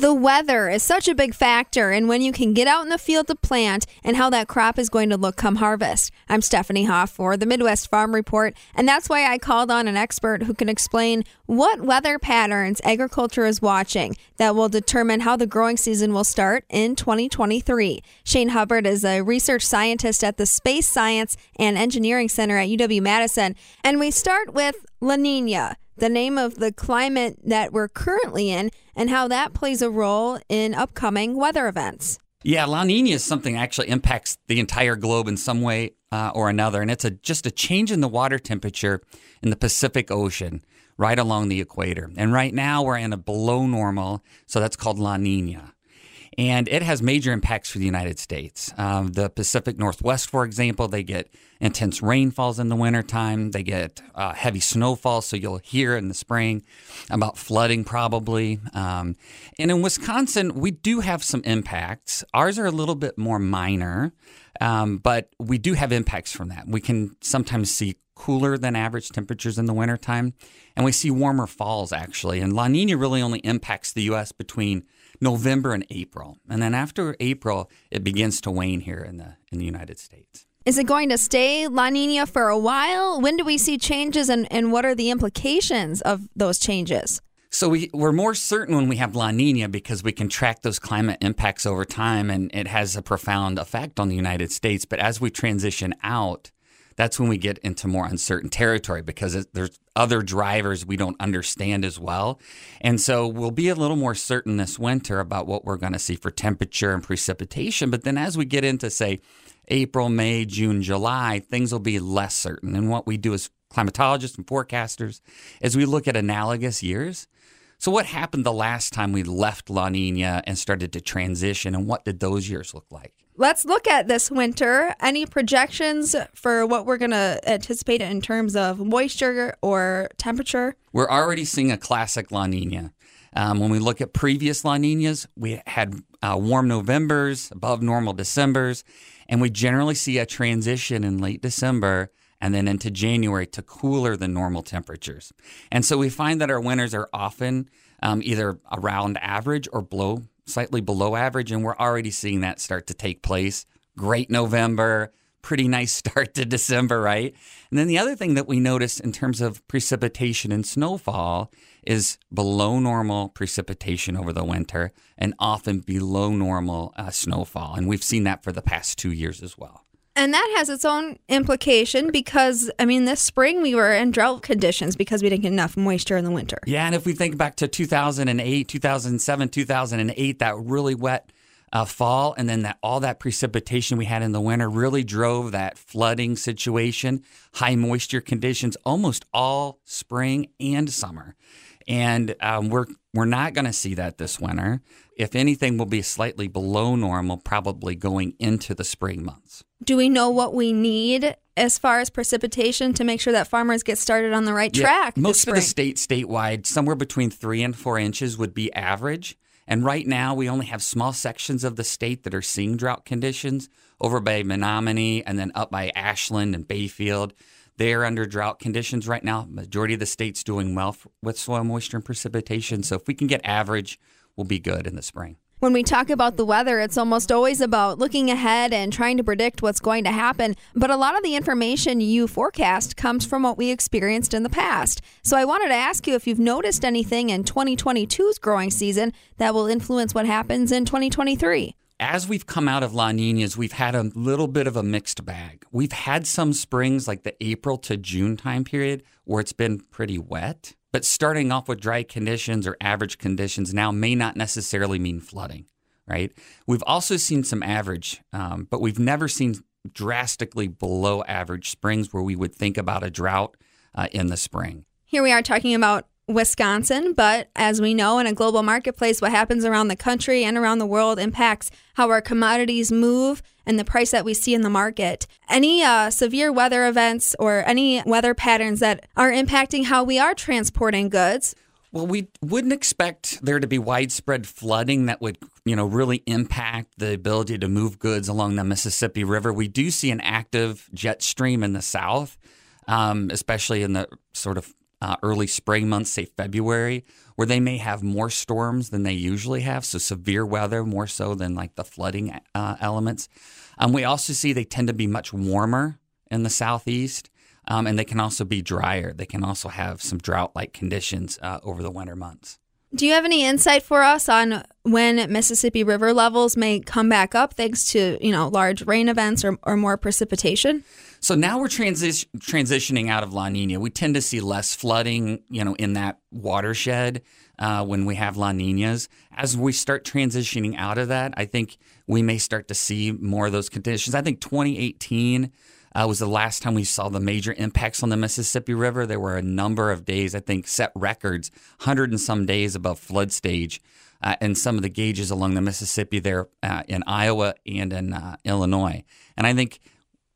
The weather is such a big factor in when you can get out in the field to plant and how that crop is going to look come harvest. I'm Stephanie Hoff for the Midwest Farm Report, and that's why I called on an expert who can explain what weather patterns agriculture is watching that will determine how the growing season will start in 2023. Shane Hubbard is a research scientist at the Space Science and Engineering Center at UW Madison, and we start with La Nina the name of the climate that we're currently in, and how that plays a role in upcoming weather events. Yeah, La Nina is something that actually impacts the entire globe in some way uh, or another, and it's a just a change in the water temperature in the Pacific Ocean right along the equator. And right now we're in a below normal, so that's called La Nina and it has major impacts for the United States. Um, the Pacific Northwest, for example, they get intense rainfalls in the wintertime. They get uh, heavy snowfall, so you'll hear in the spring about flooding probably. Um, and in Wisconsin, we do have some impacts. Ours are a little bit more minor, um, but we do have impacts from that. We can sometimes see cooler than average temperatures in the wintertime, and we see warmer falls actually. And La Nina really only impacts the U.S. between November and April. And then after April, it begins to wane here in the in the United States. Is it going to stay La Nina for a while? When do we see changes and, and what are the implications of those changes? So we, we're more certain when we have La Nina because we can track those climate impacts over time and it has a profound effect on the United States. But as we transition out, that's when we get into more uncertain territory because there's other drivers we don't understand as well. And so we'll be a little more certain this winter about what we're going to see for temperature and precipitation. But then as we get into, say, April, May, June, July, things will be less certain. And what we do as climatologists and forecasters is we look at analogous years. So, what happened the last time we left La Nina and started to transition, and what did those years look like? Let's look at this winter. Any projections for what we're going to anticipate in terms of moisture or temperature? We're already seeing a classic La Nina. Um, when we look at previous La Ninas, we had uh, warm Novembers, above normal Decembers, and we generally see a transition in late December and then into January to cooler than normal temperatures. And so we find that our winters are often um, either around average or below slightly below average, and we're already seeing that start to take place. Great November, pretty nice start to December, right? And then the other thing that we notice in terms of precipitation and snowfall is below normal precipitation over the winter and often below normal uh, snowfall. And we've seen that for the past two years as well. And that has its own implication because, I mean, this spring we were in drought conditions because we didn't get enough moisture in the winter. Yeah, and if we think back to 2008, 2007, 2008, that really wet uh, fall, and then that all that precipitation we had in the winter really drove that flooding situation, high moisture conditions, almost all spring and summer. And um, we're we're not going to see that this winter. If anything, we'll be slightly below normal, probably going into the spring months. Do we know what we need as far as precipitation to make sure that farmers get started on the right yeah, track? Most of the state statewide, somewhere between three and four inches would be average. And right now, we only have small sections of the state that are seeing drought conditions over by Menominee and then up by Ashland and Bayfield. They're under drought conditions right now. Majority of the state's doing well with soil moisture and precipitation. So if we can get average, we'll be good in the spring. When we talk about the weather, it's almost always about looking ahead and trying to predict what's going to happen. But a lot of the information you forecast comes from what we experienced in the past. So I wanted to ask you if you've noticed anything in 2022's growing season that will influence what happens in 2023 as we've come out of La Ninas, we've had a little bit of a mixed bag. We've had some springs like the April to June time period where it's been pretty wet, but starting off with dry conditions or average conditions now may not necessarily mean flooding, right? We've also seen some average, um, but we've never seen drastically below average springs where we would think about a drought uh, in the spring. Here we are talking about Wisconsin, but as we know in a global marketplace, what happens around the country and around the world impacts how our commodities move and the price that we see in the market. Any uh, severe weather events or any weather patterns that are impacting how we are transporting goods Well, we wouldn't expect there to be widespread flooding that would, you know, really impact the ability to move goods along the Mississippi River. We do see an active jet stream in the south, um, especially in the sort of uh, early spring months, say February, where they may have more storms than they usually have. So severe weather, more so than like the flooding uh, elements. Um, we also see they tend to be much warmer in the southeast. Um, and they can also be drier. They can also have some drought like conditions uh, over the winter months. Do you have any insight for us on when Mississippi River levels may come back up thanks to, you know, large rain events or, or more precipitation? So now we're transi- transitioning out of La Nina. We tend to see less flooding, you know, in that watershed uh, when we have La Ninas. As we start transitioning out of that, I think we may start to see more of those conditions. I think 2018 uh, was the last time we saw the major impacts on the Mississippi River. There were a number of days, I think, set records, hundred and some days above flood stage, uh, and some of the gauges along the Mississippi there uh, in Iowa and in uh, Illinois. And I think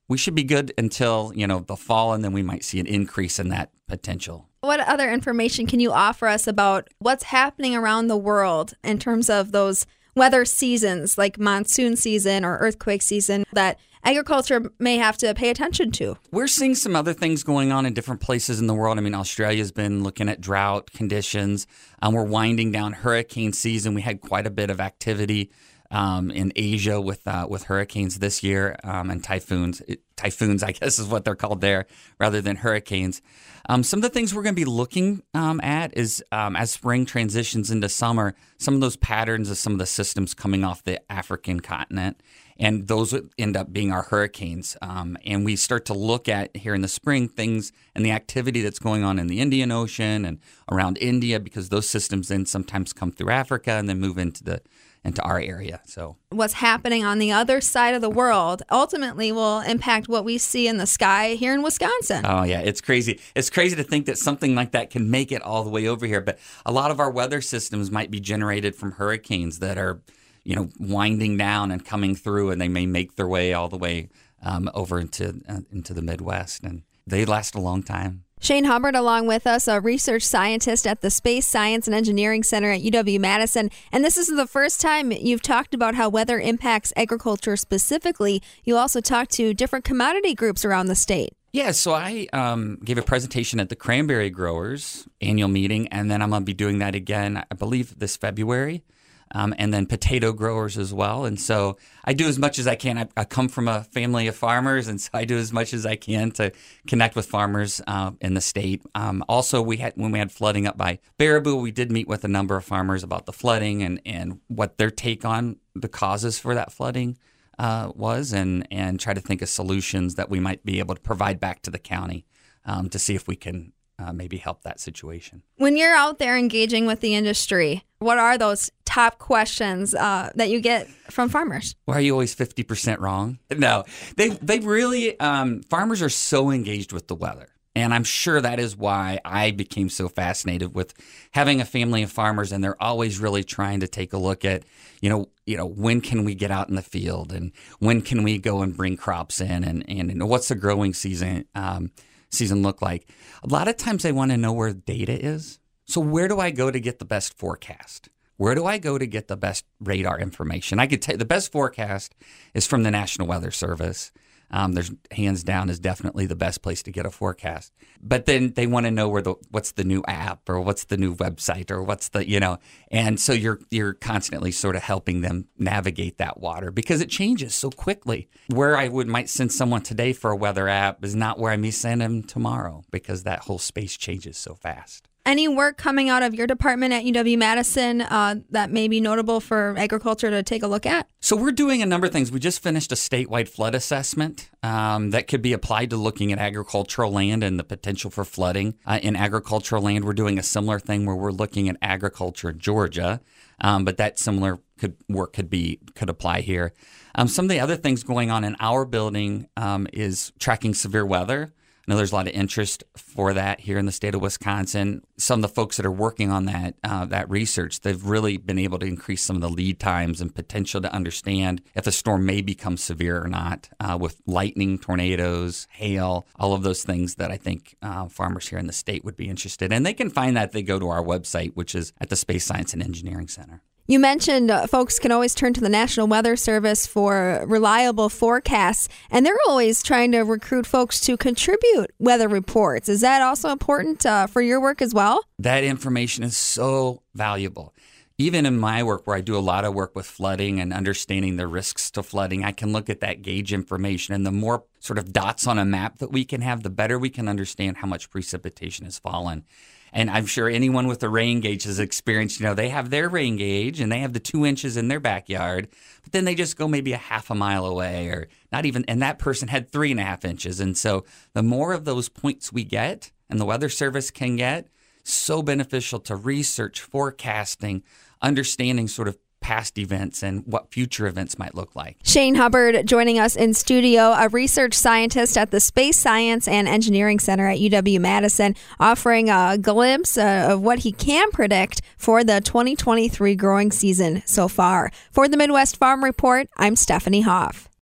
we should be good until you know the fall, and then we might see an increase in that potential. What other information can you offer us about what's happening around the world in terms of those weather seasons, like monsoon season or earthquake season, that agriculture may have to pay attention to. We're seeing some other things going on in different places in the world. I mean, Australia's been looking at drought conditions. Um, we're winding down hurricane season. We had quite a bit of activity um, in Asia with uh, with hurricanes this year um, and typhoons. Typhoons, I guess, is what they're called there, rather than hurricanes. Um, some of the things we're going to be looking um, at is um, as spring transitions into summer, some of those patterns of some of the systems coming off the African continent and those end up being our hurricanes. Um, and we start to look at here in the spring things and the activity that's going on in the Indian Ocean and around India, because those systems then sometimes come through Africa and then move into the into our area. So what's happening on the other side of the world ultimately will impact what we see in the sky here in Wisconsin. Oh yeah, it's crazy. It's crazy to think that something like that can make it all the way over here, but a lot of our weather systems might be generated from hurricanes that are you know, winding down and coming through, and they may make their way all the way um, over into uh, into the Midwest, and they last a long time. Shane Hubbard, along with us, a research scientist at the Space Science and Engineering Center at UW Madison. And this is the first time you've talked about how weather impacts agriculture specifically. You also talked to different commodity groups around the state. Yeah, so I um, gave a presentation at the Cranberry Growers annual meeting, and then I'm going to be doing that again, I believe, this February um, and then potato growers as well. And so I do as much as I can. I, I, come from a family of farmers, and so I do as much as I can to connect with farmers uh, in the state. Um, also, we had when we had flooding up by Baraboo, we did meet with a number of farmers about the flooding and and what their take on the causes for that flooding. Uh, was and and try to think of solutions that we might be able to provide back to the county um, to see if we can uh, maybe help that situation. When you're out there engaging with the industry, what are those top questions uh, that you get from farmers? Why are you always 50% wrong? No, they, they really, um, farmers are so engaged with the weather. And I'm sure that is why I became so fascinated with having a family of farmers, and they're always really trying to take a look at, you know, you know, when can we get out in the field, and when can we go and bring crops in, and and, and what's the growing season um, season look like? A lot of times they want to know where data is. So, where do I go to get the best forecast? Where do I go to get the best radar information? I could tell the best forecast is from the National Weather Service. Um, there's hands down is definitely the best place to get a forecast. But then they want to know where the what's the new app or what's the new website or what's the you know, and so you're you're constantly sort of helping them navigate that water because it changes so quickly. Where I would might send someone today for a weather app is not where I may send them tomorrow because that whole space changes so fast. Any work coming out of your department at UW Madison uh, that may be notable for agriculture to take a look at? So, we're doing a number of things. We just finished a statewide flood assessment um, that could be applied to looking at agricultural land and the potential for flooding uh, in agricultural land. We're doing a similar thing where we're looking at agriculture in Georgia, um, but that similar could work could be could apply here. Um, some of the other things going on in our building um, is tracking severe weather. I know there's a lot of interest for that here in the state of Wisconsin. Some of the folks that are working on that uh, that research, they've really been able to increase some of the lead times and potential to understand if a storm may become severe or not uh, with lightning, tornadoes, hail, all of those things that I think uh, farmers here in the state would be interested in. And they can find that they go to our website, which is at the Space Science and Engineering Center. You mentioned uh, folks can always turn to the National Weather Service for reliable forecasts, and they're always trying to recruit folks to contribute weather reports. Is that also important uh, for your work as well? That information is so valuable. Even in my work, where I do a lot of work with flooding and understanding the risks to flooding, I can look at that gauge information. And the more sort of dots on a map that we can have, the better we can understand how much precipitation has fallen. And I'm sure anyone with a rain gauge has experienced, you know, they have their rain gauge and they have the two inches in their backyard, but then they just go maybe a half a mile away or not even, and that person had three and a half inches. And so the more of those points we get and the Weather Service can get, so beneficial to research, forecasting, understanding sort of past events and what future events might look like. Shane Hubbard joining us in studio, a research scientist at the Space Science and Engineering Center at UW Madison, offering a glimpse uh, of what he can predict for the 2023 growing season so far. For the Midwest Farm Report, I'm Stephanie Hoff.